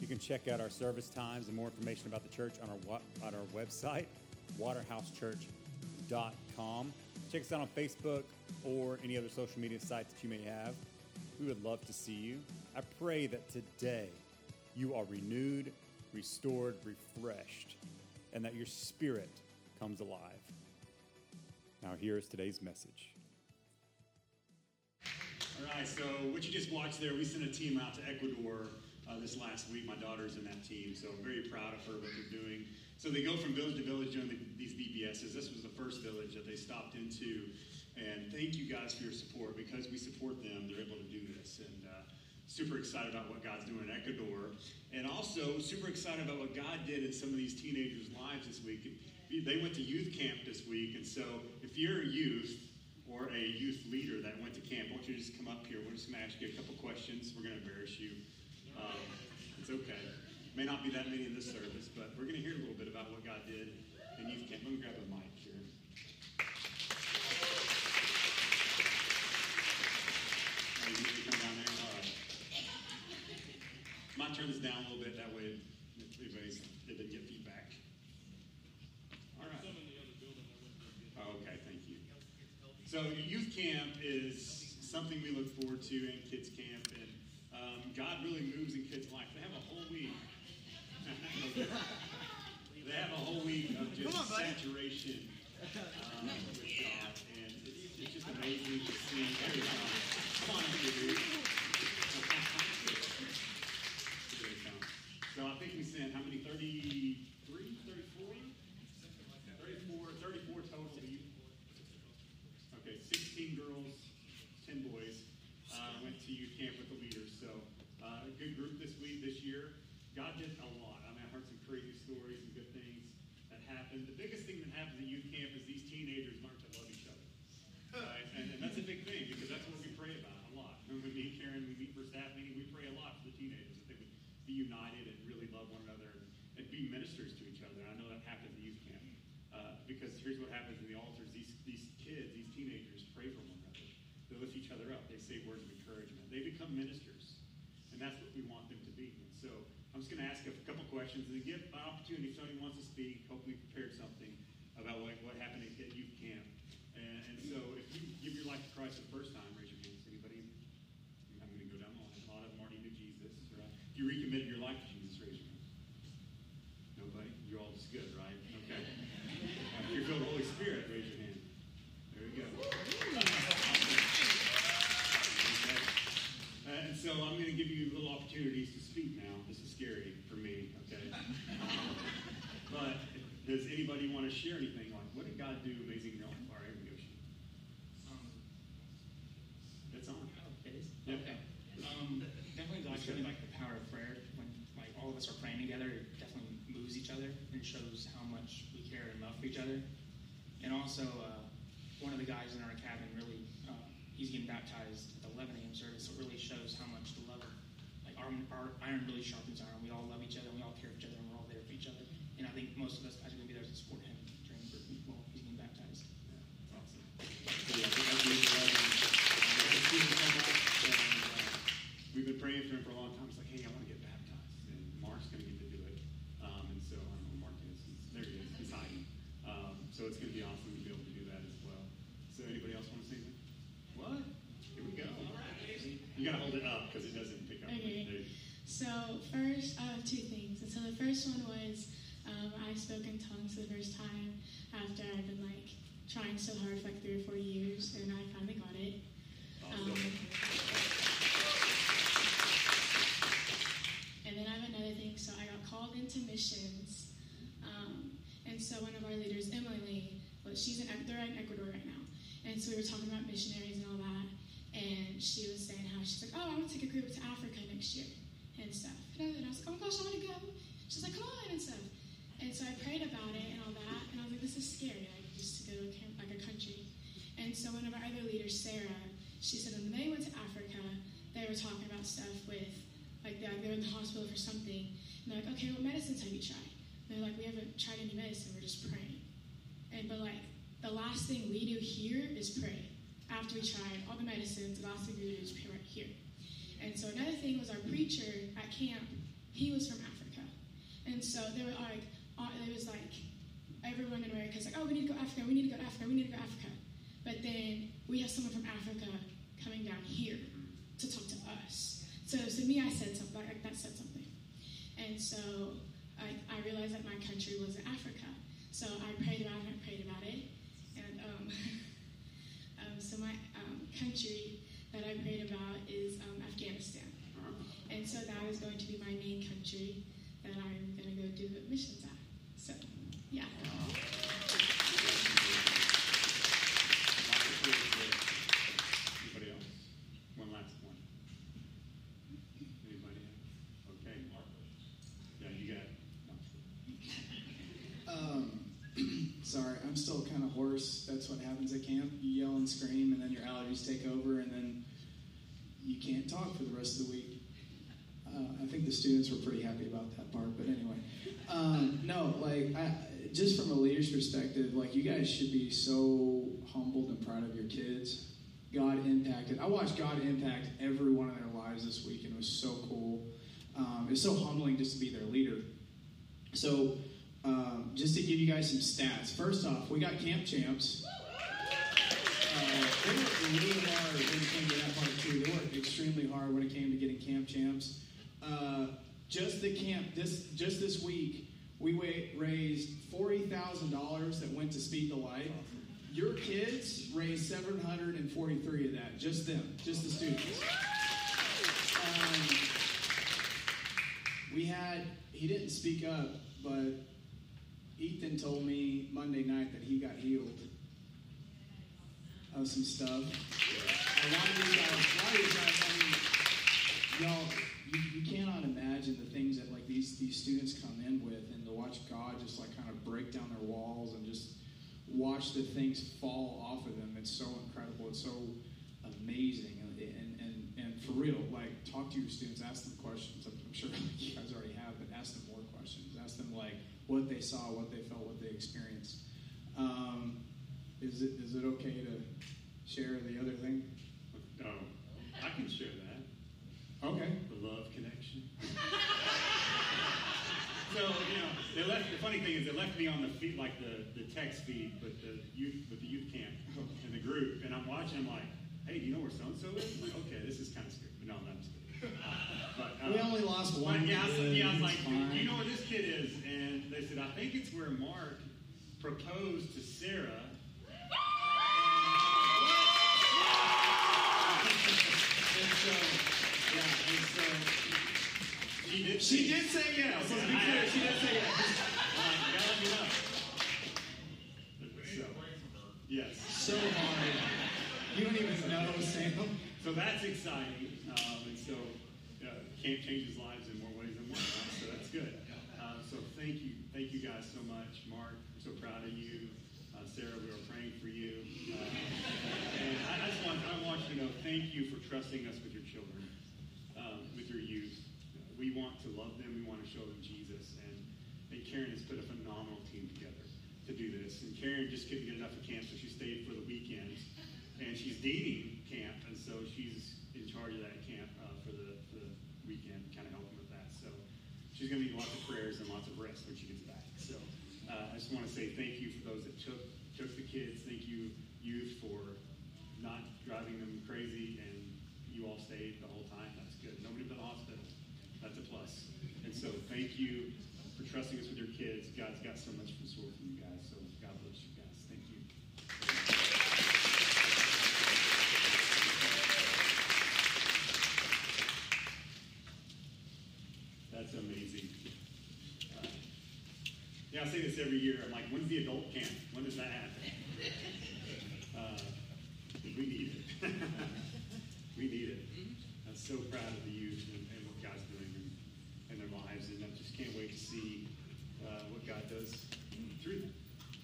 You can check out our service times and more information about the church on our, on our website, waterhousechurch.com. Check us out on Facebook or any other social media sites that you may have. We would love to see you. I pray that today you are renewed, restored, refreshed, and that your spirit comes alive. Now, here is today's message. All right, so what you just watched there, we sent a team out to Ecuador uh, this last week. My daughter's in that team, so I'm very proud of her, what they're doing. So they go from village to village doing the, these VBSs. This was the first village that they stopped into. And thank you guys for your support. Because we support them, they're able to do this. And uh, super excited about what God's doing in Ecuador. And also super excited about what God did in some of these teenagers' lives this week. They went to youth camp this week. And so if you're a youth, or a youth leader that went to camp, I want you just come up here. We're just going to ask you a couple questions. We're going to embarrass you. Um, it's okay. May not be that many in this service, but we're going to hear a little bit about what God did in youth camp. Let me grab a mic here. Oh, you need to come down there? All right. Might turn this down a little bit. That way, everybody's, it didn't get feedback. All right. Oh, okay, thank you. So youth camp is something we look forward to in kids camp, God really moves in kids' life. They have a whole week. they have a whole week of just on, saturation um, with God, and it's, it's, just amazing to see. Come on, dude. So I think we sent how many? 33, 34? 34, 34 total Okay, 16 girls, 10 boys uh, went to youth camp with the leaders. So uh, a good group this week, this year. God did a lot. I mean, I heard some crazy stories and good things that happened. The biggest thing that happens at youth camp is these teenagers learn to love each other. Right? And, and, that's a big thing because that's what we pray about a lot. When we meet Karen, we meet for staff meeting, we pray a lot for the teenagers that they would be united and really love one another and, and be ministers to each other. And I know that happens at youth camp. Uh, because here's what happens in the altars. These, these kids, these teenagers pray for one another. They lift each other up. They say words of encouragement. They become ministers. And that's what we want them to be. And so I'm just going to ask a couple questions and give an opportunity if somebody wants to speak. Hopefully prepare something about what, what happened at youth camp. And, and, so if you give your life to Christ the first time, raise your hands. Anybody? I'm going to go down the line. A lot of them already knew Jesus. Right? If you recommitted your life to Jesus, raise your hand. Nobody? You're all just good, right? Okay. If you're filled with the Holy Spirit, raise your hand. There we go. Uh, and so I'm going to give you little opportunities to speak now. This is scary for me, okay? Um, but does anybody want to share anything like what did God do amazing in your life? All right, here we go. Um, it's on. Oh, it is? Yep. Okay. Um, definitely God showed me like the power of prayer. When like all of us are praying together, it definitely moves and shows how much we care and love for each other. And also, uh, one of the guys in our cabin really uh, he's getting baptized at the 11 a.m. service. So it really shows how much the love, like our, our iron really sharpens iron. We all love each other, and we all care for each other, and we're all there for each other. And I think most of us guys are going to be there to support him during well, he's getting baptized. Yeah, awesome. we've been praying for him for a long time. It's like, hey, I want to get baptized, and Mark's going to get to do it. Um, and so I don't know where Mark is. He's, there he is. He's hiding. Um, so it's going to be awesome to be able to do that as well. So anybody else want to say anything? What? Here we go. You gotta hold it up because it doesn't pick up. Okay. So first, I have two things. And so the first one was um, I spoke in tongues for the first time after I've been like trying so hard for like three or four years, and I finally got it. Awesome. Um, and then I have another thing. So I got called into missions, um, and so one of our leaders, Emily, well, she's in they're in Ecuador right now. And so we were talking about missionaries and all that. And she was saying how she's like, oh, I want to take a group to Africa next year and stuff. And I was like, oh my gosh, I want to go. She's like, come on and stuff. And so I prayed about it and all that. And I was like, this is scary. Like just to go to a camp, like a country. And so one of our other leaders, Sarah, she said when they went to Africa, they were talking about stuff with like they, they were in the hospital for something. And they're like, okay, what medicines have you tried? And they're like, we haven't tried any medicine. We're just praying. And but like the last thing we do here is pray. After we tried all the medicines, the last thing we do is pray right here. And so another thing was our preacher at camp, he was from Africa. And so they were like, uh, it was like everyone in America is like, oh, we need to go to Africa, we need to go to Africa, we need to go to Africa. But then we have someone from Africa coming down here to talk to us. So to me, I said something, like that said something. And so I, I realized that my country was in Africa. So I prayed about it, I prayed about it. And um, um, so my um, country that I prayed about is um, Afghanistan. And so that is going to be my main country that I'm going to go do missions at. So, yeah. Anybody else? One last one. Anybody? Okay. Yeah, you got it. Um, sorry, I'm still kind of hoarse. That's what happens at camp. You yell and scream, and then your allergies take over, and then you can't talk for the rest of the week. Uh, I think the students were pretty happy about that part, but anyway. Um, no, like, I, just from a leader's perspective, like, you guys should be so humbled and proud of your kids. God impacted. I watched God impact every one of their lives this week, and it was so cool. Um, it's so humbling just to be their leader. So, um, just to give you guys some stats. First off, we got camp champs. Uh, they worked really hard when it came to that part too. They worked extremely hard when it came to getting camp champs. Uh, just the camp this just this week, we raised forty thousand dollars that went to Speed the Light. Your kids raised seven hundred and forty-three of that. Just them, just the students. Um, we had he didn't speak up, but Ethan told me Monday night that he got healed of some stuff. A lot of you guys, a lot of you guys, I mean, y'all, you, you cannot imagine the things that like these these students come in with, to watch God just like kind of break down their walls and just watch the things fall off of them. It's so incredible. It's so amazing, and and and, and for real, like talk to your students, ask them questions. I'm, I'm sure you guys already have, but ask them more questions. Ask them like what they saw, what they felt, what they experienced. Um, is it is it okay to share the other thing? Oh, I can share that. Okay. The love connection. so you know, they left. The funny thing is, it left me on the feed, like the, the text feed, with the youth with the youth camp and the group, and I'm watching. I'm like, hey, do you know where so and so is? I'm like, okay, this is kind of scary. But no, I'm just kidding. But, uh, We only lost one yeah, I was, yeah, I was like, do you know where this kid is? And they said, I think it's where Mark proposed to Sarah. And so, yeah, and so she did. She did say yes. Let's be clear. She did say yes. Yes. So hard. You don't even know, Sam. So that's exciting. Um, and so uh, camp changes lives in more ways than one. So that's good. Uh, so thank you, thank you guys so much, Mark. I'm so proud of you, uh, Sarah. We were praying for you. Uh, and I, I just want I want you to know, thank you for trusting us with your children, um, with your youth. We want to love them. We want to show them Jesus. And, and Karen has put a phenomenal team together to do this. And Karen just couldn't get enough of camp, so she stayed for the weekends. And she's dating camp, and so she's in charge of that camp uh, for the for the weekend, kind of helping with that. So she's going to need lots of prayers and lots of rest when she gets back. So uh, I just want to say thank you for those that took took the kids. Thank you, youth, for not driving them crazy, and you all stayed the whole time. That's good. Nobody but the hospital. That's a plus. And so thank you for trusting us with your kids. God's got so much in store for you guys. So God bless you guys. Thank you. That's amazing. Uh, yeah, I say this every year. I'm like, when's the adult camp? When does that happen? Uh, we need it. we need it. I'm so proud of the youth and, and what God's doing in, in their lives, and I just can't wait to see uh, what God does through them.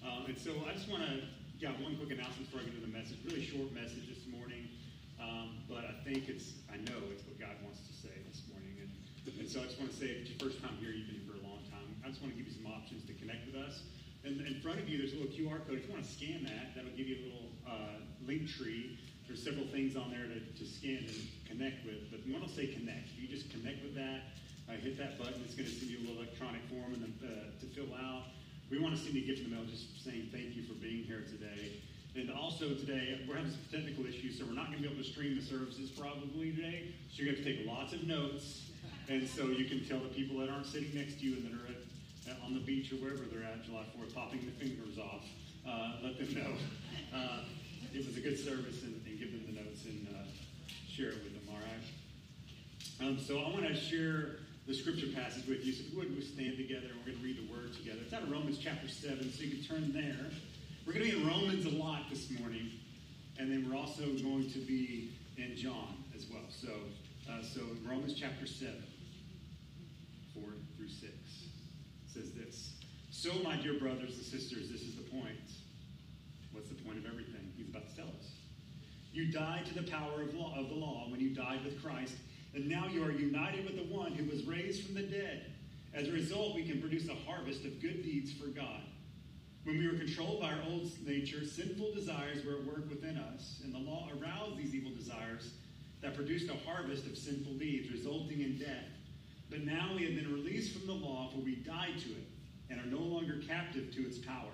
Um, and so I just want to got one quick announcement before I get into the message. Really short message this morning, um, but I think it's, I know it's what God wants to say this morning. And, and so I just want to say, if it's your first time here, you've been here for a long time, I just want to give you some options to connect with us. And in front of you, there's a little QR code. If you want to scan that, that'll give you a little uh, link tree. There's several things on there to, to scan and connect with. But one will say connect. If you just connect with that, uh, hit that button. It's going to send you a little electronic form and, uh, to fill out. We want to send you a gift in the mail just saying thank you for being here today. And also today, we're having some technical issues, so we're not going to be able to stream the services probably today. So you're going to have to take lots of notes. And so you can tell the people that aren't sitting next to you and that are on the beach or wherever they're at July 4th, popping the fingers off. Uh, let them know uh, it was a good service and, and, give them the notes and uh, share it with them, all right? Um, so I want to share the scripture passage with you. So if you would, we stand together and we're going to read the word together. It's out of Romans chapter 7, so you can turn there. We're going to be in Romans a lot this morning, and then we're also going to be in John as well. So, uh, so Romans chapter 7, says this. So, my dear brothers and sisters, this is the point. What's the point of everything? He's about to tell us. You died to the power of, law, of the law when you died with Christ and now you are united with the one who was raised from the dead. As a result, we can produce a harvest of good deeds for God. When we were controlled by our old nature, sinful desires were at work within us, and the law aroused these evil desires that produced a harvest of sinful deeds, resulting in death. But now we have been released from the law, for we died to it, and are no longer captive to its power.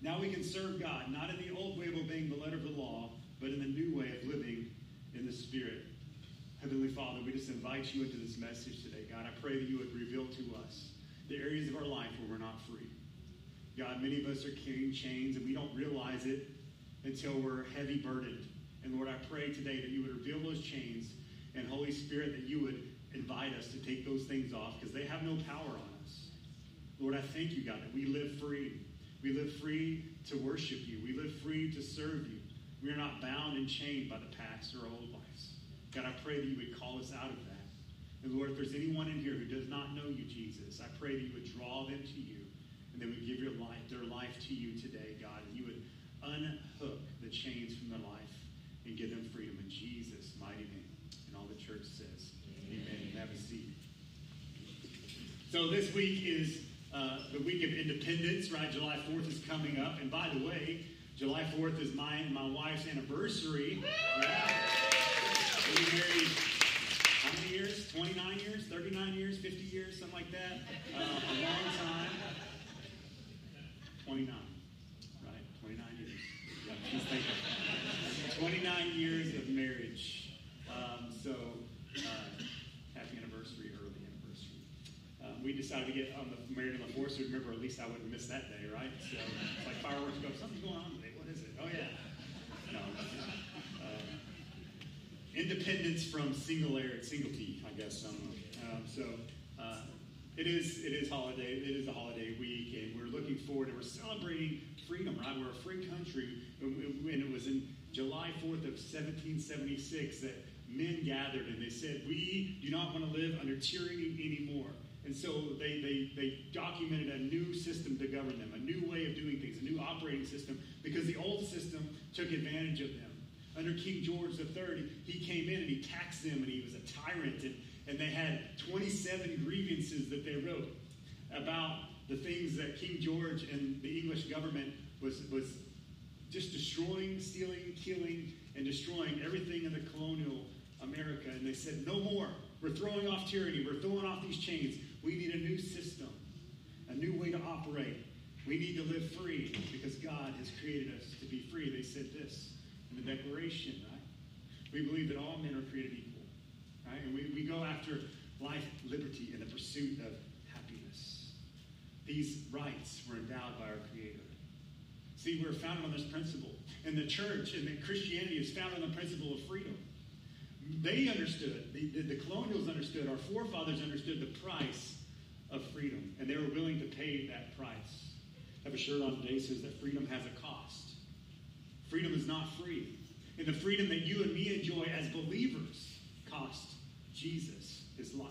Now we can serve God, not in the old way of obeying the letter of the law, but in the new way of living in the Spirit. Heavenly Father, we just invite you into this message today. God, I pray that you would reveal to us the areas of our life where we're not free. God, many of us are carrying chains and we don't realize it until we're heavy burdened. And Lord, I pray today that you would reveal those chains and Holy Spirit that you would invite us to take those things off because they have no power on us. Lord, I thank you, God, that we live free. We live free to worship you. We live free to serve you. We are not bound and chained by the past or old lives. God, I pray that you would call us out of that. And Lord, if there's anyone in here who does not know you, Jesus, I pray that you would draw them to you and they would give your life, their life to you today, God, and you would unhook the chains from their life and give them freedom in Jesus' mighty name. And all the church says, Amen. Have a seat. So this week is uh, the week of independence, right? July 4th is coming up. And by the way, July 4th is my my wife's anniversary. Right? We married how many years? 29 years? 39 years? 50 years? Something like that? Uh, a long time. 29. Right? 29 years. Yeah, 29 years of marriage. Um, so, uh, happy anniversary, early anniversary. Um, we decided to get on the married on the fourth, so remember at least I wouldn't miss that day, right? So it's like fireworks go, something's going on today. What is it? Oh yeah. No. Independence from single singularity, singlety, I guess. Um, so uh, it is it is holiday. It is a holiday week, and we're looking forward and we're celebrating freedom. Right, we're a free country, and it was in July 4th of 1776 that men gathered and they said, "We do not want to live under tyranny anymore." And so they, they, they documented a new system to govern them, a new way of doing things, a new operating system, because the old system took advantage of them under King George III, he came in and he taxed them and he was a tyrant. And, and they had 27 grievances that they wrote about the things that King George and the English government was, was just destroying, stealing, killing, and destroying everything in the colonial America. And they said, no more. We're throwing off tyranny. We're throwing off these chains. We need a new system, a new way to operate. We need to live free because God has created us to be free. They said this in the Declaration, right? We believe that all men are created equal, right? And we, we go after life, liberty, and the pursuit of happiness. These rights were endowed by our Creator. See, we're founded on this principle. And the church and the Christianity is founded on the principle of freedom. They understood, the, the, the colonials understood, our forefathers understood the price of freedom, and they were willing to pay that price. I have a shirt on today says that freedom has a cost. Freedom is not free. And the freedom that you and me enjoy as believers cost Jesus his life.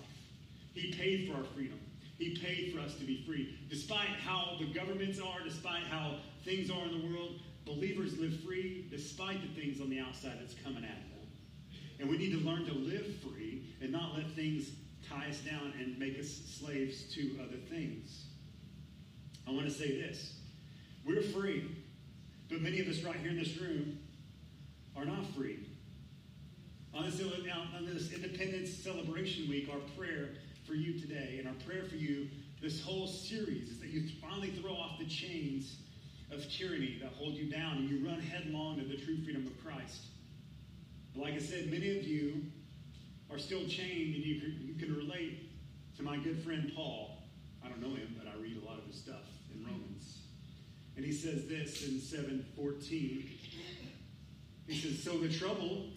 He paid for our freedom. He paid for us to be free. Despite how the governments are, despite how things are in the world, believers live free despite the things on the outside that's coming at them. And we need to learn to live free and not let things tie us down and make us slaves to other things. I want to say this we're free, but many of us right here in this room are not free. On this, on this Independence Celebration Week, our prayer for you today and our prayer for you this whole series is that you finally throw off the chains of tyranny that hold you down and you run headlong to the true freedom of Christ. But like I said, many of you are still chained and you can, you can relate to my good friend Paul. I don't know him, but I read a lot of his stuff in Romans. And he says this in 714. He says, So the trouble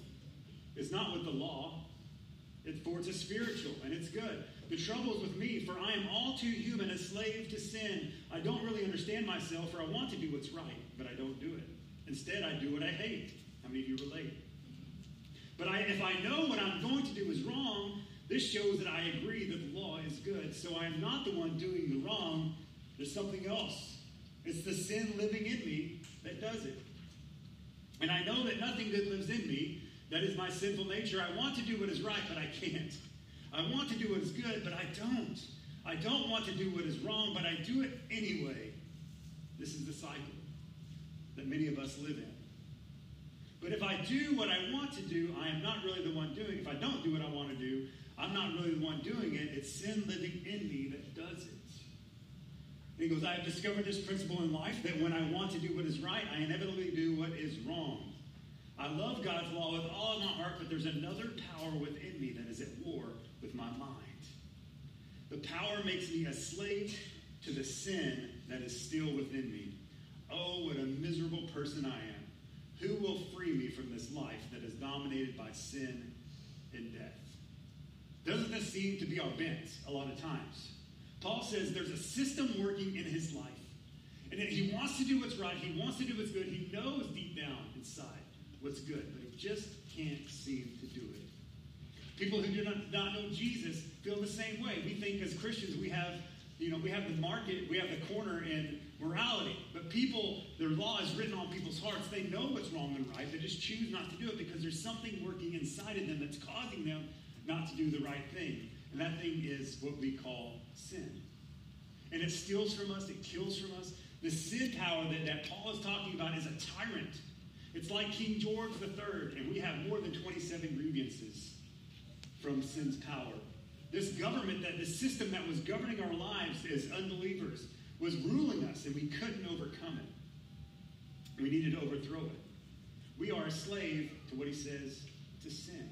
is not with the law, it's for it's a spiritual and it's good. The trouble is with me, for I am all too human, a slave to sin. I don't really understand myself, for I want to do what's right, but I don't do it. Instead, I do what I hate. How many of you relate? But I, if I know what I'm going to do is wrong, this shows that I agree that the law is good. So I am not the one doing the wrong. There's something else. It's the sin living in me that does it. And I know that nothing good lives in me. That is my sinful nature. I want to do what is right, but I can't. I want to do what is good, but I don't. I don't want to do what is wrong, but I do it anyway. This is the cycle that many of us live in. But if I do what I want to do, I am not really the one doing it. If I don't do what I want to do, I'm not really the one doing it. It's sin living in me that does it. And he goes, I have discovered this principle in life that when I want to do what is right, I inevitably do what is wrong. I love God's law with all of my heart, but there's another power within me that is at war with my mind. The power makes me a slave to the sin that is still within me. Oh, what a miserable person I am. Who will free me from this life that is dominated by sin and death? Doesn't this seem to be our bent a lot of times? Paul says there's a system working in his life. And he wants to do what's right. He wants to do what's good. He knows deep down inside what's good, but he just can't seem to do it. People who do not, not know Jesus feel the same way. We think as Christians we have, you know, we have the market, we have the corner in morality. But people, their law is written on people's hearts. They know what's wrong and right. They just choose not to do it because there's something working inside of them that's causing them not to do the right thing. And that thing is what we call sin. And it steals from us, it kills from us. The sin power that, that Paul is talking about is a tyrant. It's like King George III, and we have more than 27 grievances from sin's power. This government, that the system that was governing our lives as unbelievers, was ruling us, and we couldn't overcome it. We needed to overthrow it. We are a slave to what he says to sin.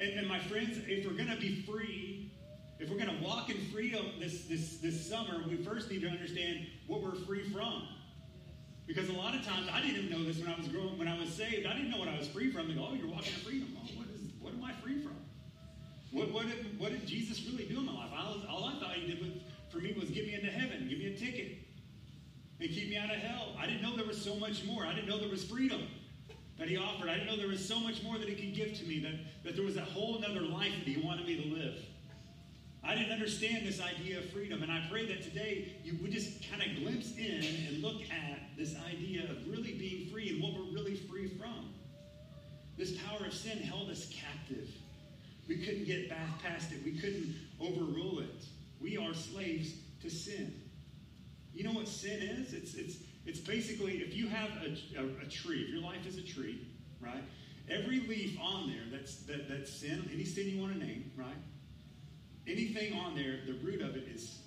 And, and my friends, if we're going to be free, if we're going to walk in freedom this, this, this summer, we first need to understand what we're free from. Because a lot of times I didn't even know this when I was growing, when I was saved. I didn't know what I was free from. They go, "Oh, you're walking in freedom. Oh, what is? What am I free from? What what did, what did Jesus really do in my life? I was, all I thought He did was, for me was get me into heaven, give me a ticket, and keep me out of hell. I didn't know there was so much more. I didn't know there was freedom that He offered. I didn't know there was so much more that He could give to me. That that there was a whole other life that He wanted me to live. I didn't understand this idea of freedom, and I pray that today you would just kind of glimpse in and look at this idea of really being free and what we're really free from. This power of sin held us captive. We couldn't get past it. We couldn't overrule it. We are slaves to sin. You know what sin is? It's it's it's basically if you have a, a, a tree, if your life is a tree, right? Every leaf on there that's that, that's sin, any sin you want to name, right? anything on there, the root of it is,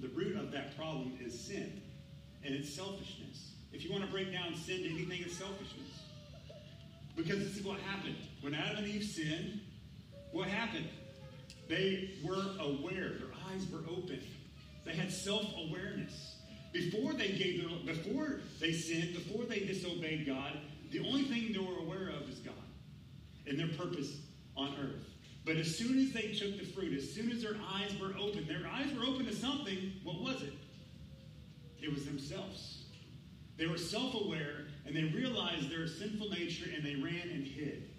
the root of that problem is sin. And it's selfishness. If you want to break down sin to anything, it's selfishness. Because this is what happened. When Adam and Eve sinned, what happened? They were aware. Their eyes were open. They had self-awareness. Before they gave their before they sinned, before they disobeyed God, the only thing they were aware of is God and their purpose on earth. But as soon as they took the fruit, as soon as their eyes were open, their eyes were open to something. What was it? It was themselves. They were self aware and they realized their sinful nature and they ran and hid.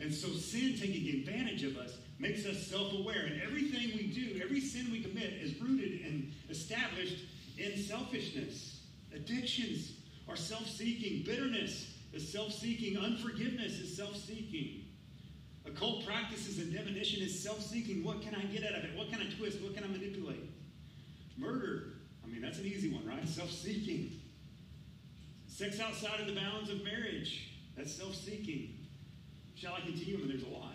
And so sin taking advantage of us makes us self aware. And everything we do, every sin we commit, is rooted and established in selfishness. Addictions are self seeking. Bitterness is self seeking. Unforgiveness is self seeking. Occult practices and divination is self seeking. What can I get out of it? What can I twist? What can I manipulate? Murder, I mean, that's an easy one, right? Self seeking. Sex outside of the bounds of marriage, that's self seeking. Shall I continue? I mean, there's a lot.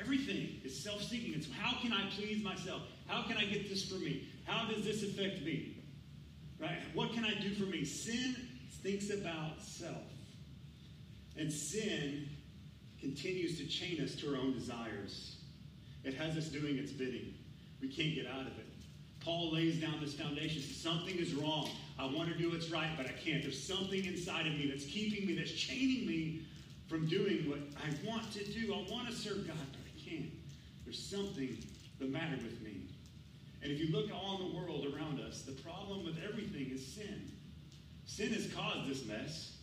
Everything is self seeking. It's how can I please myself? How can I get this for me? How does this affect me? Right? What can I do for me? Sin thinks about self. And sin continues to chain us to our own desires. It has us doing its bidding. We can't get out of it. Paul lays down this foundation. Something is wrong. I want to do what's right, but I can't. There's something inside of me that's keeping me, that's chaining me from doing what I want to do. I want to serve God, can't. There's something the matter with me. And if you look in the world around us, the problem with everything is sin. Sin has caused this mess.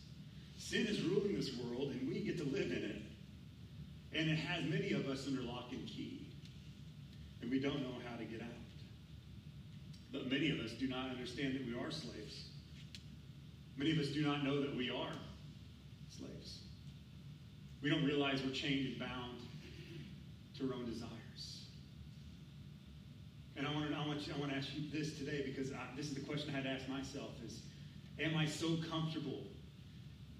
Sin is ruling this world, and we get to live in it. And it has many of us under lock and key. And we don't know how to get out. But many of us do not understand that we are slaves. Many of us do not know that we are slaves. We don't realize we're chained and bound to our own desires. And I want to, I want, you, I want to ask you this today because I, this is the question I had to ask myself is, am I so comfortable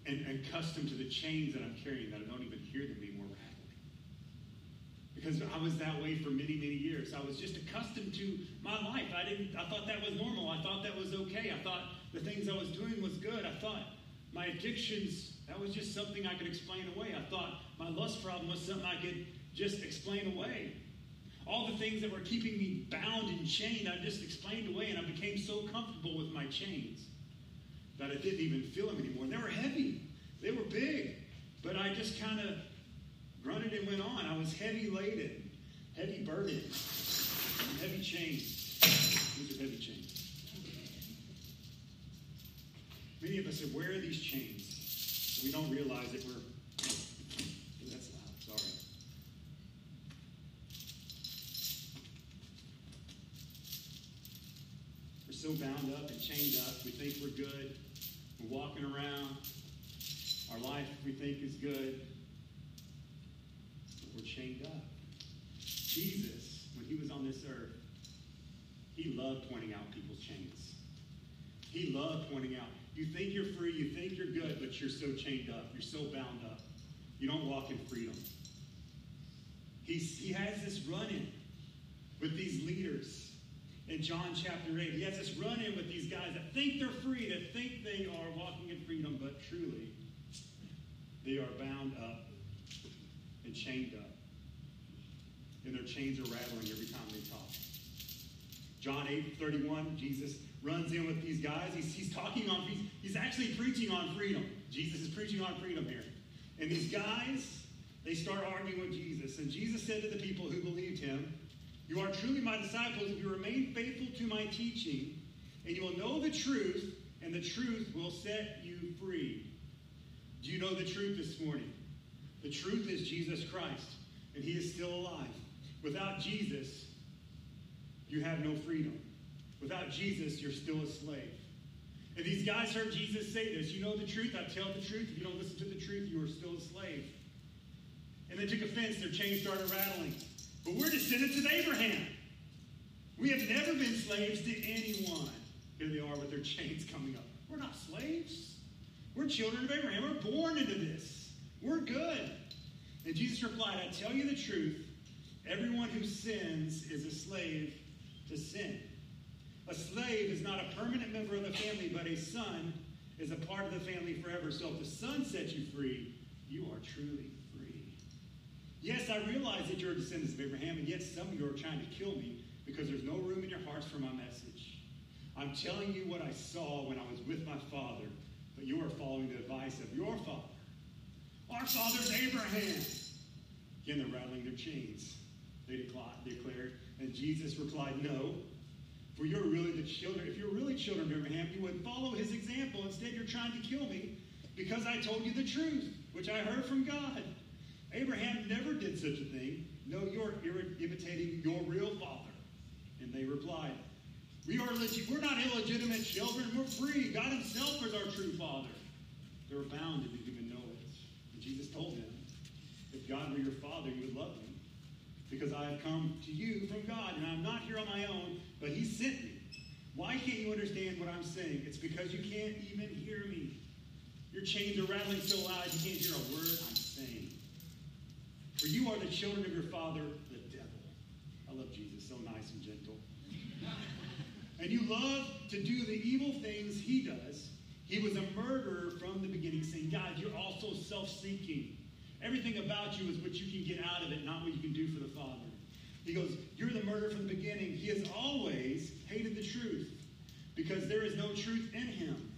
and, and accustomed to the chains that I'm carrying that I don't even hear them anymore rattling? Because I was that way for many, many years. I was just accustomed to my life. I didn't I thought that was normal. I thought that was okay. I thought the things I was doing was good. I thought my addictions, that was just something I could explain away. I thought my lust problem was something I could just explain away. All the things that were keeping me bound and chained, I just explained away, and I became so comfortable with my chains that I didn't even feel them anymore. They were heavy, they were big, but I just kind of grunted and went on. I was heavy laden, heavy burdened, heavy chains. These are heavy chains. Many of us are wearing these chains. We don't realize that we're so bound up and chained up. We think we're good. We're walking around. Our life we think is good. But we're chained up. Jesus, when he was on this earth, he loved pointing out people's chains. He loved pointing out, you think you're free, you think you're good, but you're so chained up. You're so bound up. You don't walk in freedom. He's, he has this run in with these leaders in John chapter 8. He has this run in with these guys that think they're free, that think they are walking in freedom, but truly they are bound up and chained up. And their chains are rattling every time they talk. John 8 31, Jesus runs in with these guys. He's, he's talking on, he's, he's actually preaching on freedom. Jesus is preaching on freedom here. And these guys, they start arguing with Jesus. And Jesus said to the people who believed him, you are truly my disciples if you remain faithful to my teaching, and you will know the truth, and the truth will set you free. Do you know the truth this morning? The truth is Jesus Christ, and he is still alive. Without Jesus, you have no freedom. Without Jesus, you're still a slave. And these guys heard Jesus say this You know the truth, I tell the truth. If you don't listen to the truth, you are still a slave. And they took offense, their chains started rattling. But we're descendants of Abraham. We have never been slaves to anyone. Here they are with their chains coming up. We're not slaves. We're children of Abraham. We're born into this. We're good. And Jesus replied, I tell you the truth. Everyone who sins is a slave to sin. A slave is not a permanent member of the family, but a son is a part of the family forever. So if the son sets you free, you are truly Yes, I realize that you're a descendant of Abraham, and yet some of you are trying to kill me because there's no room in your hearts for my message. I'm telling you what I saw when I was with my father, but you are following the advice of your father. Our father's Abraham. Again, they're rattling their chains. They declared, and Jesus replied, No, for you're really the children. If you're really children of Abraham, you would follow his example. Instead, you're trying to kill me because I told you the truth, which I heard from God. Abraham never did such a thing. No, you're imitating your real father. And they replied, We are legit, we're not illegitimate children. We're free. God Himself is our true Father. They were bound and didn't even know it. And Jesus told them, if God were your Father, you would love me. Because I have come to you from God, and I'm not here on my own, but He sent me. Why can't you understand what I'm saying? It's because you can't even hear me. Your chains are rattling so loud you can't hear a word I'm. For you are the children of your father, the devil. I love Jesus, so nice and gentle. and you love to do the evil things he does. He was a murderer from the beginning, saying, God, you're also self seeking. Everything about you is what you can get out of it, not what you can do for the Father. He goes, You're the murderer from the beginning. He has always hated the truth because there is no truth in him.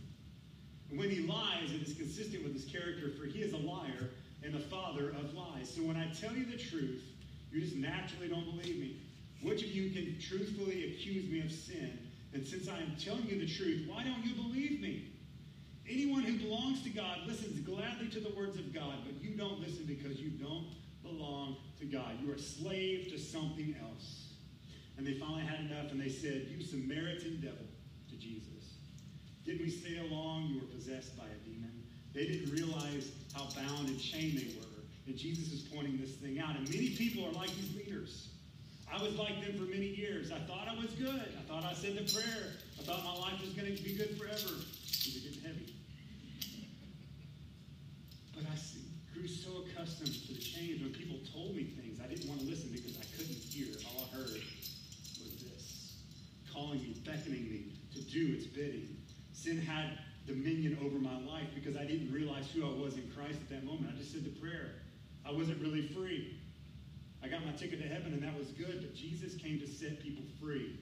And when he lies, it is consistent with his character, for he is a liar and the father of lies. So when I tell you the truth, you just naturally don't believe me. Which of you can truthfully accuse me of sin? And since I am telling you the truth, why don't you believe me? Anyone who belongs to God listens gladly to the words of God, but you don't listen because you don't belong to God. You are a slave to something else. And they finally had enough and they said, You Samaritan devil, to Jesus. Didn't we say along you were possessed by a? They didn't realize how bound and chained they were. And Jesus is pointing this thing out. And many people are like these leaders. I was like them for many years. I thought I was good. I thought I said the prayer. I thought my life was going to be good forever. These are getting heavy. But I grew so accustomed to the change when people told me things. I didn't want to listen because I couldn't hear. All I heard was this calling me, beckoning me to do its bidding. Sin had dominion over my life because I didn't realize who I was in Christ at that moment. I just said the prayer. I wasn't really free. I got my ticket to heaven and that was good, but Jesus came to set people free.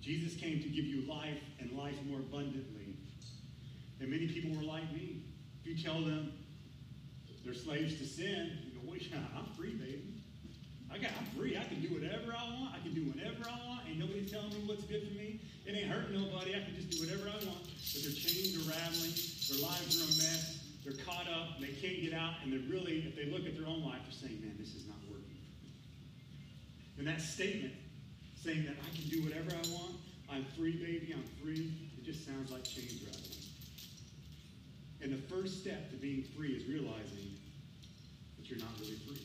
Jesus came to give you life and life more abundantly. And many people were like me. If you tell them they're slaves to sin, you go, wait, I'm free, baby. I got, I'm free. I can do whatever I want. I can do whatever I want. Ain't nobody telling me what's good for me. It ain't hurting nobody. I can just do whatever I want. But their chains are rattling. Their lives are a mess. They're caught up. And they can't get out. And they're really, if they look at their own life, they're saying, man, this is not working. And that statement, saying that I can do whatever I want, I'm free, baby, I'm free, it just sounds like chains rattling. And the first step to being free is realizing that you're not really free.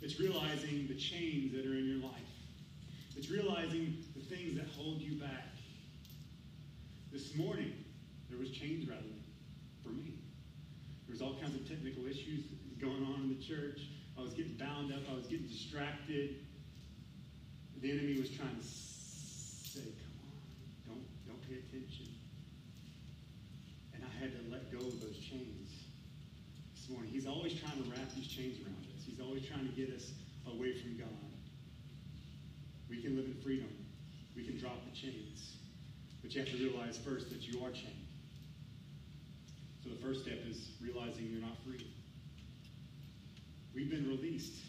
It's realizing the chains that are in your life. It's realizing the things that hold you back. This morning, there was chains rattling for me. There was all kinds of technical issues going on in the church. I was getting bound up. I was getting distracted. The enemy was trying to say, "Come on, don't don't pay attention." And I had to let go of those chains this morning. He's always trying to wrap these chains around us. He's always trying to get us away from God. We can live in freedom. We can drop the chains. But you have to realize first that you are chained. So the first step is realizing you're not free. We've been released.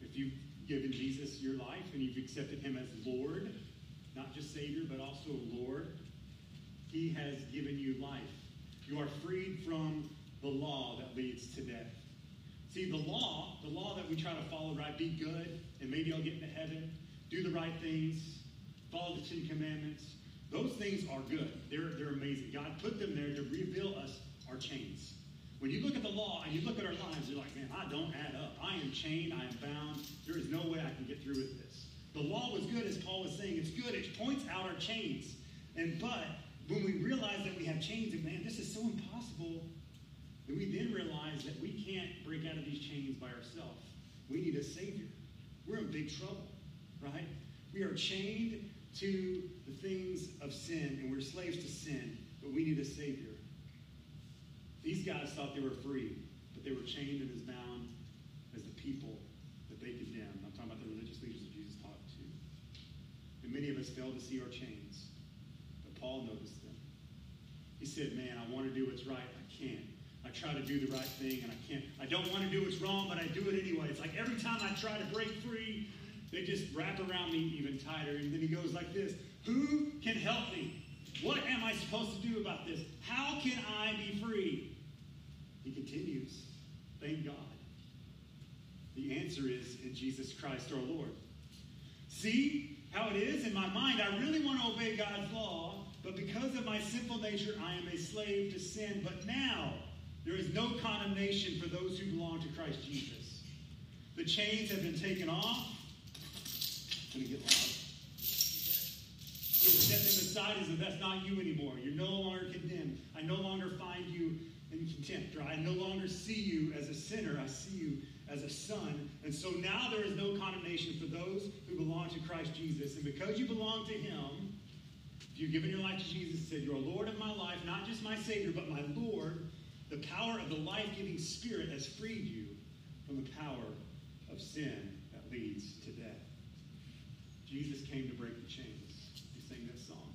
If you've given Jesus your life and you've accepted him as Lord, not just Savior, but also Lord, he has given you life. You are freed from the law that leads to death. See, the law, the law that we try to follow, right? Be good, and maybe I'll get into heaven. Do the right things. Follow the Ten Commandments. Those things are good. They're, they're amazing. God put them there to reveal us our chains. When you look at the law and you look at our lives, you're like, man, I don't add up. I am chained. I am bound. There is no way I can get through with this. The law was good, as Paul was saying. It's good. It points out our chains. And but when we realize that we have chains, and man, this is so impossible, then we then realize that we can't break out of these chains by ourselves. We need a Savior. We're in big trouble, right? We are chained to the things of sin, and we're slaves to sin, but we need a Savior. These guys thought they were free, but they were chained and as bound as the people that they condemned. I'm talking about the religious leaders that Jesus talked to. And many of us fail to see our chains, but Paul noticed them. He said, Man, I want to do what's right, I can't. I try to do the right thing and I can't. I don't want to do what's wrong, but I do it anyway. It's like every time I try to break free, they just wrap around me even tighter. And then he goes like this Who can help me? What am I supposed to do about this? How can I be free? He continues, Thank God. The answer is in Jesus Christ our Lord. See how it is in my mind, I really want to obey God's law, but because of my sinful nature, I am a slave to sin. But now, there is no condemnation for those who belong to Christ Jesus. The chains have been taken off. Going to get loud. You're stepping aside as if that's not you anymore. You're no longer condemned. I no longer find you in contempt, or I no longer see you as a sinner. I see you as a son. And so now there is no condemnation for those who belong to Christ Jesus. And because you belong to him, if you've given your life to Jesus, said, You're a Lord of my life, not just my Savior, but my Lord, the power of the life giving Spirit has freed you from the power of sin that leads to. Jesus came to break the chains. You sing this song.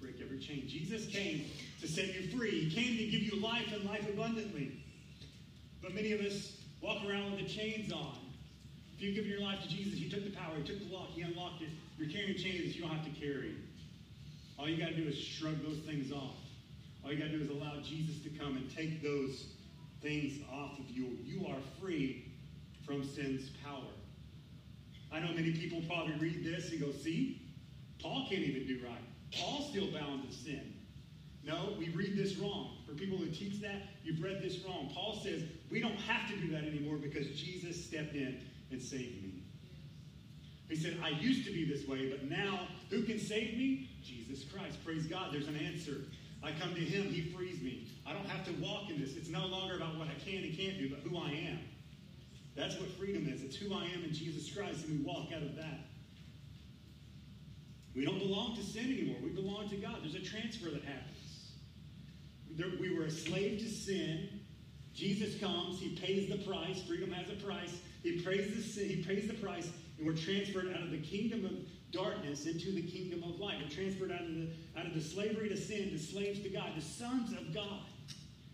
Break every chain. Jesus came to set you free. He came to give you life and life abundantly. But many of us walk around with the chains on. If you've given your life to Jesus, He took the power, He took the lock, He unlocked it. You're carrying chains that you don't have to carry. All you got to do is shrug those things off. All you got to do is allow Jesus to come and take those things off of you. You are free from sin's power. I know many people probably read this and go, see, Paul can't even do right. Paul's still bound to sin. No, we read this wrong. For people who teach that, you've read this wrong. Paul says we don't have to do that anymore because Jesus stepped in and saved me. He said, I used to be this way, but now who can save me? Jesus Christ. Praise God, there's an answer. I come to Him, He frees me. I don't have to walk in this. It's no longer about what I can and can't do, but who I am. That's what freedom is. It's who I am in Jesus Christ, and we walk out of that. We don't belong to sin anymore. We belong to God. There's a transfer that happens. We were a slave to sin. Jesus comes. He pays the price. Freedom has a price. He pays the sin. He pays the price, and we're transferred out of the kingdom of darkness into the kingdom of light. We're transferred out of the out of the slavery to sin to slaves to God, the sons of God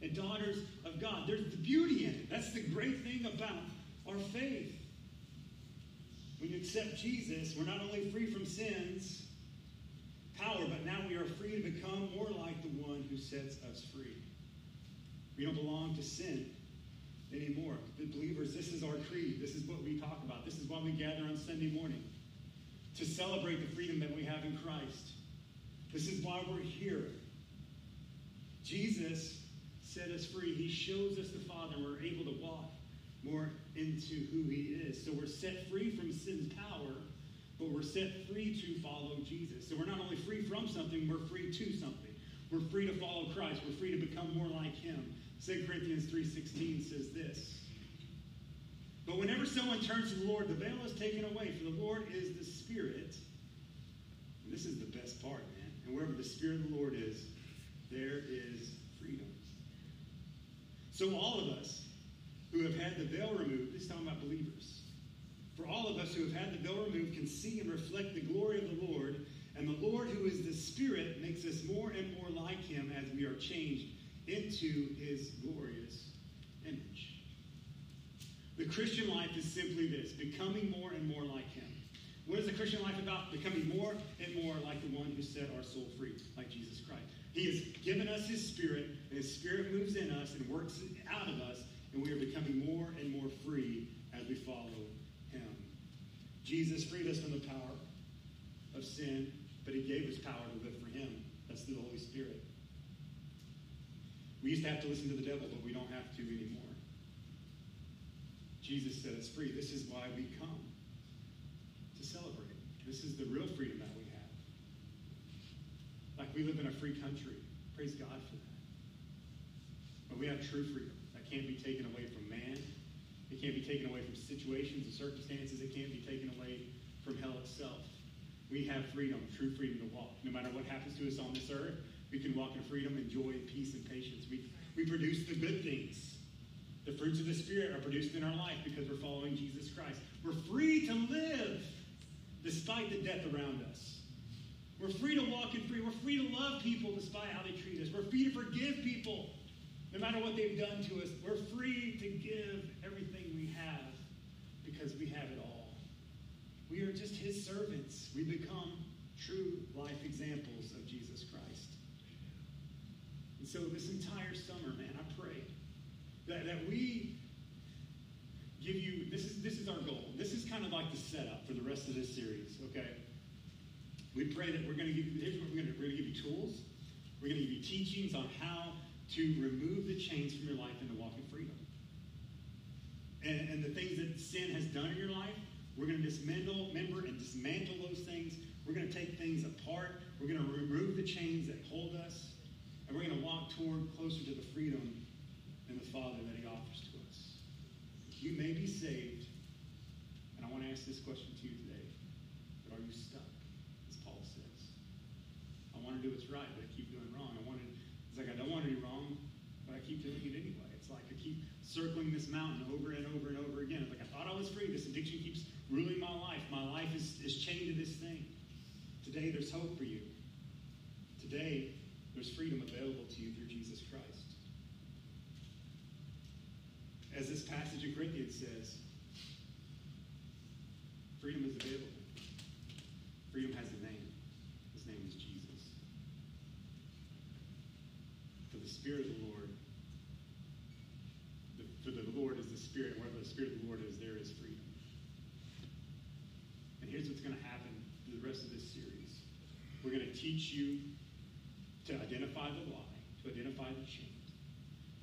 and daughters of God. There's the beauty in it. That's the great thing about our faith. When you accept Jesus, we're not only free from sin's power, but now we are free to become more like the one who sets us free. We don't belong to sin anymore. The believers, this is our creed. This is what we talk about. This is why we gather on Sunday morning to celebrate the freedom that we have in Christ. This is why we're here. Jesus set us free. He shows us the Father. We're able to walk more into who He is. So we're set free from sin's power, but we're set free to follow Jesus. So we're not only free from something, we're free to something. We're free to follow Christ. We're free to become more like Him. 2 Corinthians 3.16 says this. But whenever someone turns to the Lord, the veil is taken away, for the Lord is the Spirit. And this is the best part, man. And wherever the Spirit of the Lord is, there is freedom. So all of us who have had the veil removed, this is talking about believers. For all of us who have had the veil removed can see and reflect the glory of the Lord, and the Lord who is the Spirit makes us more and more like him as we are changed into his glorious image. The Christian life is simply this becoming more and more like him. What is the Christian life about? Becoming more and more like the one who set our soul free, like Jesus Christ. He has given us his spirit, and his spirit moves in us and works out of us, and we are becoming more and more free as we follow him. Jesus freed us from the power of sin, but he gave us power to live for him. That's through the Holy Spirit. We used to have to listen to the devil, but we don't have to anymore. Jesus set us free. This is why we come to celebrate. This is the real freedom that we have. Like we live in a free country. Praise God for that. But we have true freedom can't be taken away from man. It can't be taken away from situations and circumstances. It can't be taken away from hell itself. We have freedom, true freedom to walk. No matter what happens to us on this earth, we can walk in freedom and joy and peace and patience. We, we produce the good things. The fruits of the Spirit are produced in our life because we're following Jesus Christ. We're free to live despite the death around us. We're free to walk in free. We're free to love people despite how they treat us. We're free to forgive people no matter what they've done to us. We're free to give everything we have because we have it all. We are just his servants. We become true life examples of Jesus Christ. And so this entire summer, man, I pray that, that we give you this is this is our goal. This is kind of like the setup for the rest of this series, okay? We pray that we're going to give you, here's what we're to, we're to give you tools. We're going to give you teachings on how to remove the chains from your life and to walk in freedom. And, and the things that sin has done in your life, we're going to dismantle, remember, and dismantle those things. We're going to take things apart. We're going to remove the chains that hold us. And we're going to walk toward closer to the freedom and the Father that He offers to us. You may be saved, and I want to ask this question to you today. But are you stuck, as Paul says? I want to do what's right, but I keep doing wrong. I want to, it's like I don't want to be wrong, but I keep doing it anyway. It's like I keep circling this mountain over and over and over again. It's like I thought I was free. This addiction keeps ruling my life. My life is, is chained to this thing. Today, there's hope for you. Today, there's freedom available to you through Jesus Christ. As this passage in Corinthians says, freedom is available. Freedom has a name. His name is Jesus. For the Spirit of the Lord, the, for the Lord is the Spirit, and wherever the Spirit of the Lord is, there is freedom. And here's what's going to happen through the rest of this series. We're going to teach you to identify the lie, to identify the chain,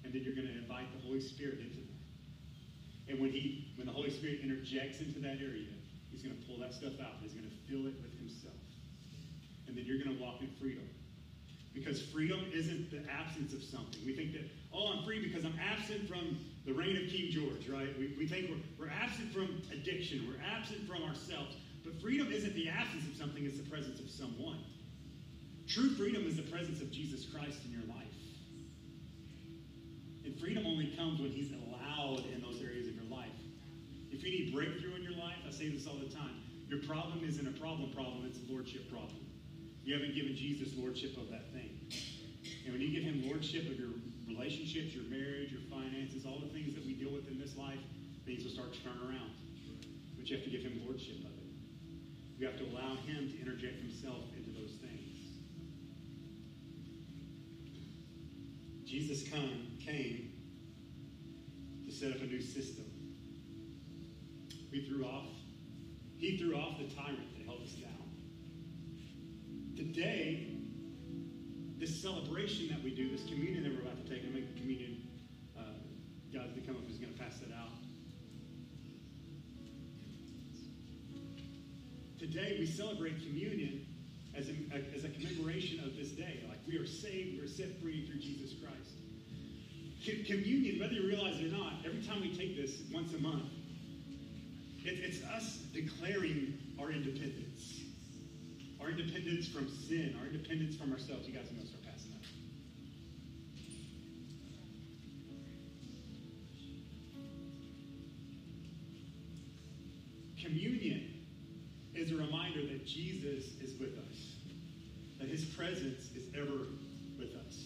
and then you're going to invite the Holy Spirit into that. And when he, when the Holy Spirit interjects into that area, he's going to pull that stuff out. He's going to fill it with himself. And then you're going to walk in freedom. Because freedom isn't the absence of something. We think that, oh, I'm free because I'm absent from the reign of King George, right? We, we think we're, we're absent from addiction. We're absent from ourselves. But freedom isn't the absence of something, it's the presence of someone. True freedom is the presence of Jesus Christ in your life. And freedom only comes when he's allowed in those areas of your life. If you need breakthrough in your life, I say this all the time, your problem isn't a problem problem, it's a lordship problem. You haven't given Jesus lordship of that thing. And when you give him lordship of your relationships, your marriage, your finances, all the things that we deal with in this life, things will start to turn around. But you have to give him lordship of it. You have to allow him to interject himself into those things. Jesus come, came to set up a new system. We threw off, he threw off the tyrant that held us down. Today, this celebration that we do, this communion that we're about to take, make the communion, uh, God's to come up who's going to pass that out. Today, we celebrate communion as a, as a commemoration of this day. Like we are saved, we are set free through Jesus Christ. communion, whether you realize it or not, every time we take this once a month, it, it's us declaring our independence. Our independence from sin, our independence from ourselves. You guys are going to start passing that. Communion is a reminder that Jesus is with us, that his presence is ever with us.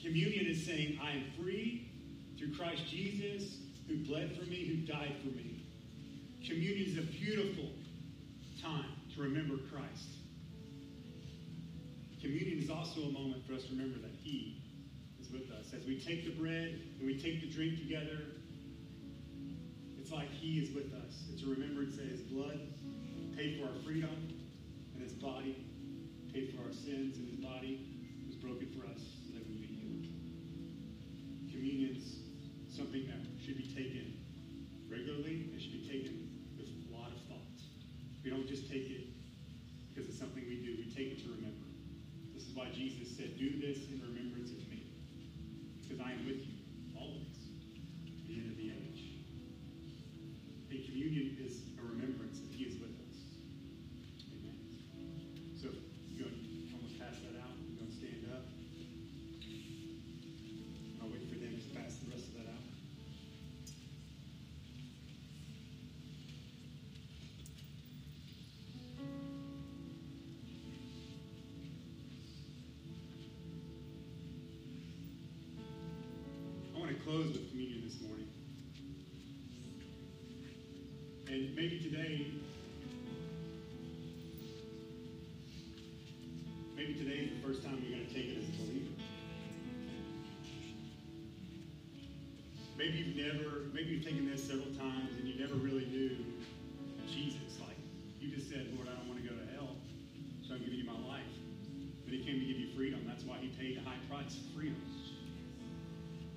Communion is saying, I am free through Christ Jesus, who bled for me, who died for me. Communion is a beautiful remember Christ. Communion is also a moment for us to remember that He is with us. As we take the bread and we take the drink together, it's like He is with us. It's a remembrance that His blood paid for our freedom, and His body paid for our sins, and His body close with communion this morning. And maybe today, maybe today is the first time you're going to take it as a believer. Maybe you've never, maybe you've taken this several times and you never really knew Jesus. Like, you just said, Lord, I don't want to go to hell, so I'm giving you my life. But he came to give you freedom. That's why he paid a high price for freedom.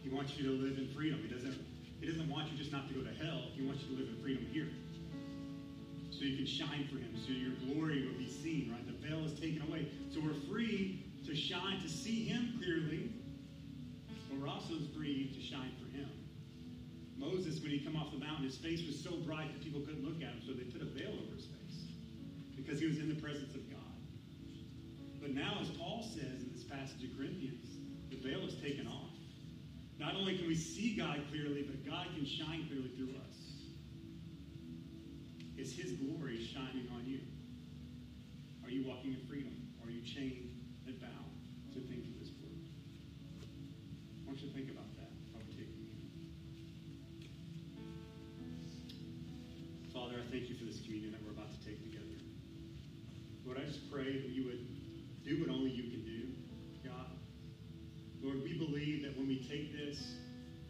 He wants you to live in freedom. He doesn't, he doesn't want you just not to go to hell. He wants you to live in freedom here. So you can shine for him, so your glory will be seen, right? The veil is taken away. So we're free to shine, to see him clearly, but we're also free to shine for him. Moses, when he come off the mountain, his face was so bright that people couldn't look at him, so they put a veil over his face because he was in the presence of God. But now, as Paul says in this passage of Corinthians, the veil is taken off. Not only can we see God clearly, but God can shine clearly through us. Is his glory shining on you? Are you walking in freedom? Are you chained and bound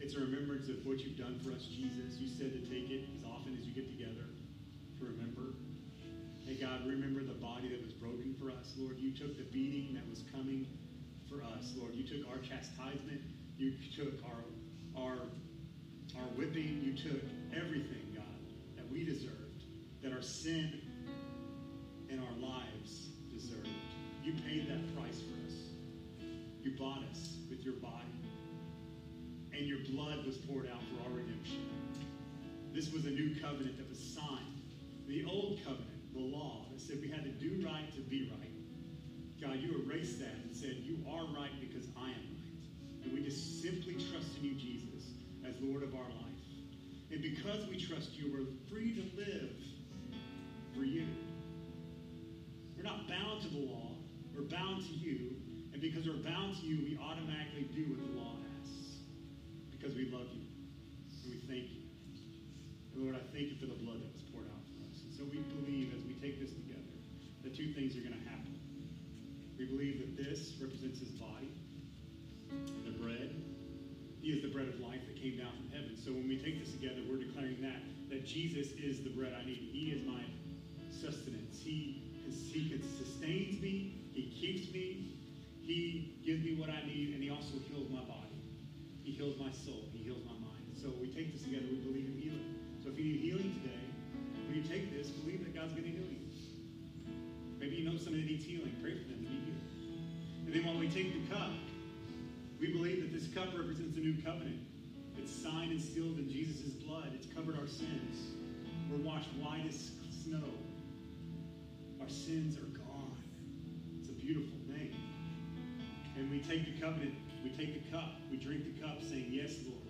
it's a remembrance of what you've done for us, Jesus. You said to take it as often as you get together to remember. Hey, God, remember the body that was broken for us, Lord. You took the beating that was coming for us, Lord. You took our chastisement. You took our, our, our whipping. You took everything, God, that we deserved, that our sin and our lives deserved. You paid that price for us. You bought us with your body. And your blood was poured out for our redemption. This was a new covenant that was signed. The old covenant, the law, that said we had to do right to be right. God, you erased that and said, You are right because I am right. And we just simply trust in you, Jesus, as Lord of our life. And because we trust you, we're free to live for you. We're not bound to the law, we're bound to you. And because we're bound to you, we automatically do what the law. Because we love you. And we thank you. And Lord, I thank you for the blood that was poured out for us. And so we believe as we take this together that two things are going to happen. We believe that this represents his body, the bread. He is the bread of life that came down from heaven. So when we take this together, we're declaring that that Jesus is the bread I need. He is my sustenance. He he sustains me. He keeps me. He gives me what I need, and he also heals my body. He heals my soul. He heals my mind. So we take this together. We believe in healing. So if you need healing today, when you take this, believe that God's going to heal you. Maybe you know somebody that needs healing. Pray for them to be healed. And then when we take the cup, we believe that this cup represents a new covenant. It's signed and sealed in Jesus' blood. It's covered our sins. We're washed white as snow. Our sins are gone. It's a beautiful thing. And we take the covenant, we take the cup, we drink the cup saying, Yes, Lord,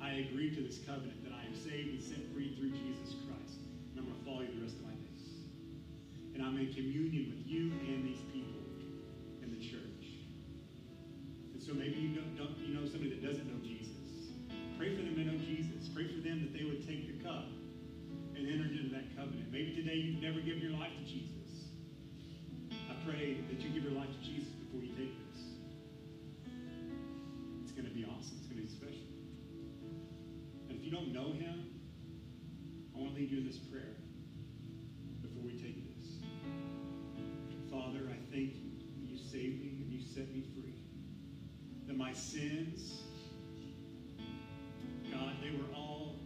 I agree to this covenant that I am saved and set free through Jesus Christ. And I'm going to follow you the rest of my days. And I'm in communion with you and these people in the church. And so maybe you know, don't, you know somebody that doesn't know Jesus. Pray for them to know Jesus. Pray for them that they would take the cup and enter into that covenant. Maybe today you've never given your life to Jesus. I pray that you give your life to Jesus before you take this. You don't know him, I want to lead you in this prayer before we take this. Father, I thank you you saved me and you set me free. That my sins, God, they were all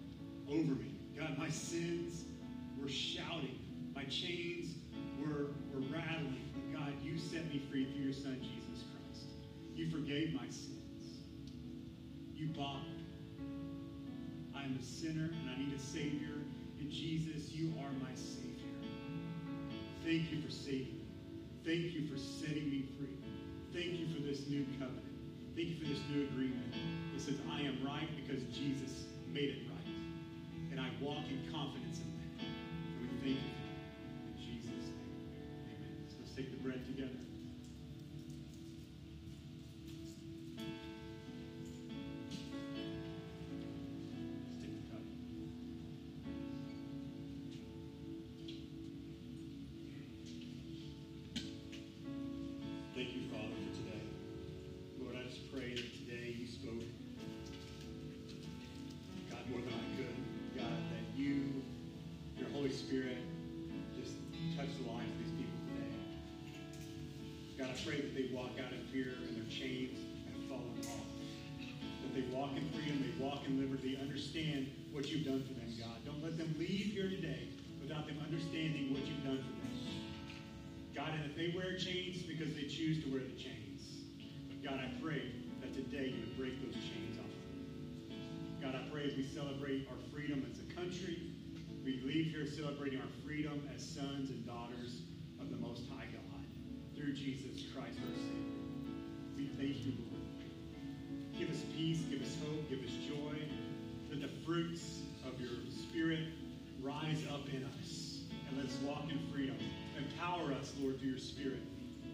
over me. God, my sins were shouting. My chains were, were rattling. But God, you set me free through your Son, Jesus Christ. You forgave my sins. You bought me. I am a sinner and I need a Savior. And Jesus, you are my Savior. Thank you for saving me. Thank you for setting me free. Thank you for this new covenant. Thank you for this new agreement. It says, I am right because Jesus made it right. And I walk in confidence in that. And we thank you for that. In Jesus' name. Amen. So let's take the bread together. I pray that they walk out in fear and their chains have fallen off. That they walk in freedom, they walk in liberty, understand what you've done for them, God. Don't let them leave here today without them understanding what you've done for them. God, and if they wear chains because they choose to wear the chains, God, I pray that today you would break those chains off. God, I pray as we celebrate our freedom as a country, we leave here celebrating our freedom as sons and daughters of the Most High God through Jesus Christ our Savior. We thank you, Lord. Give us peace, give us hope, give us joy. Let the fruits of your Spirit rise up in us. And let's walk in freedom. Empower us, Lord, through your Spirit.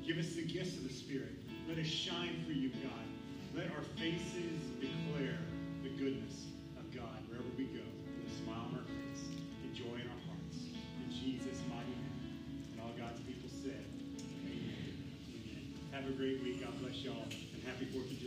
Give us the gifts of the Spirit. Let us shine for you, God. Let our faces declare the goodness y'all. And happy 4th of July.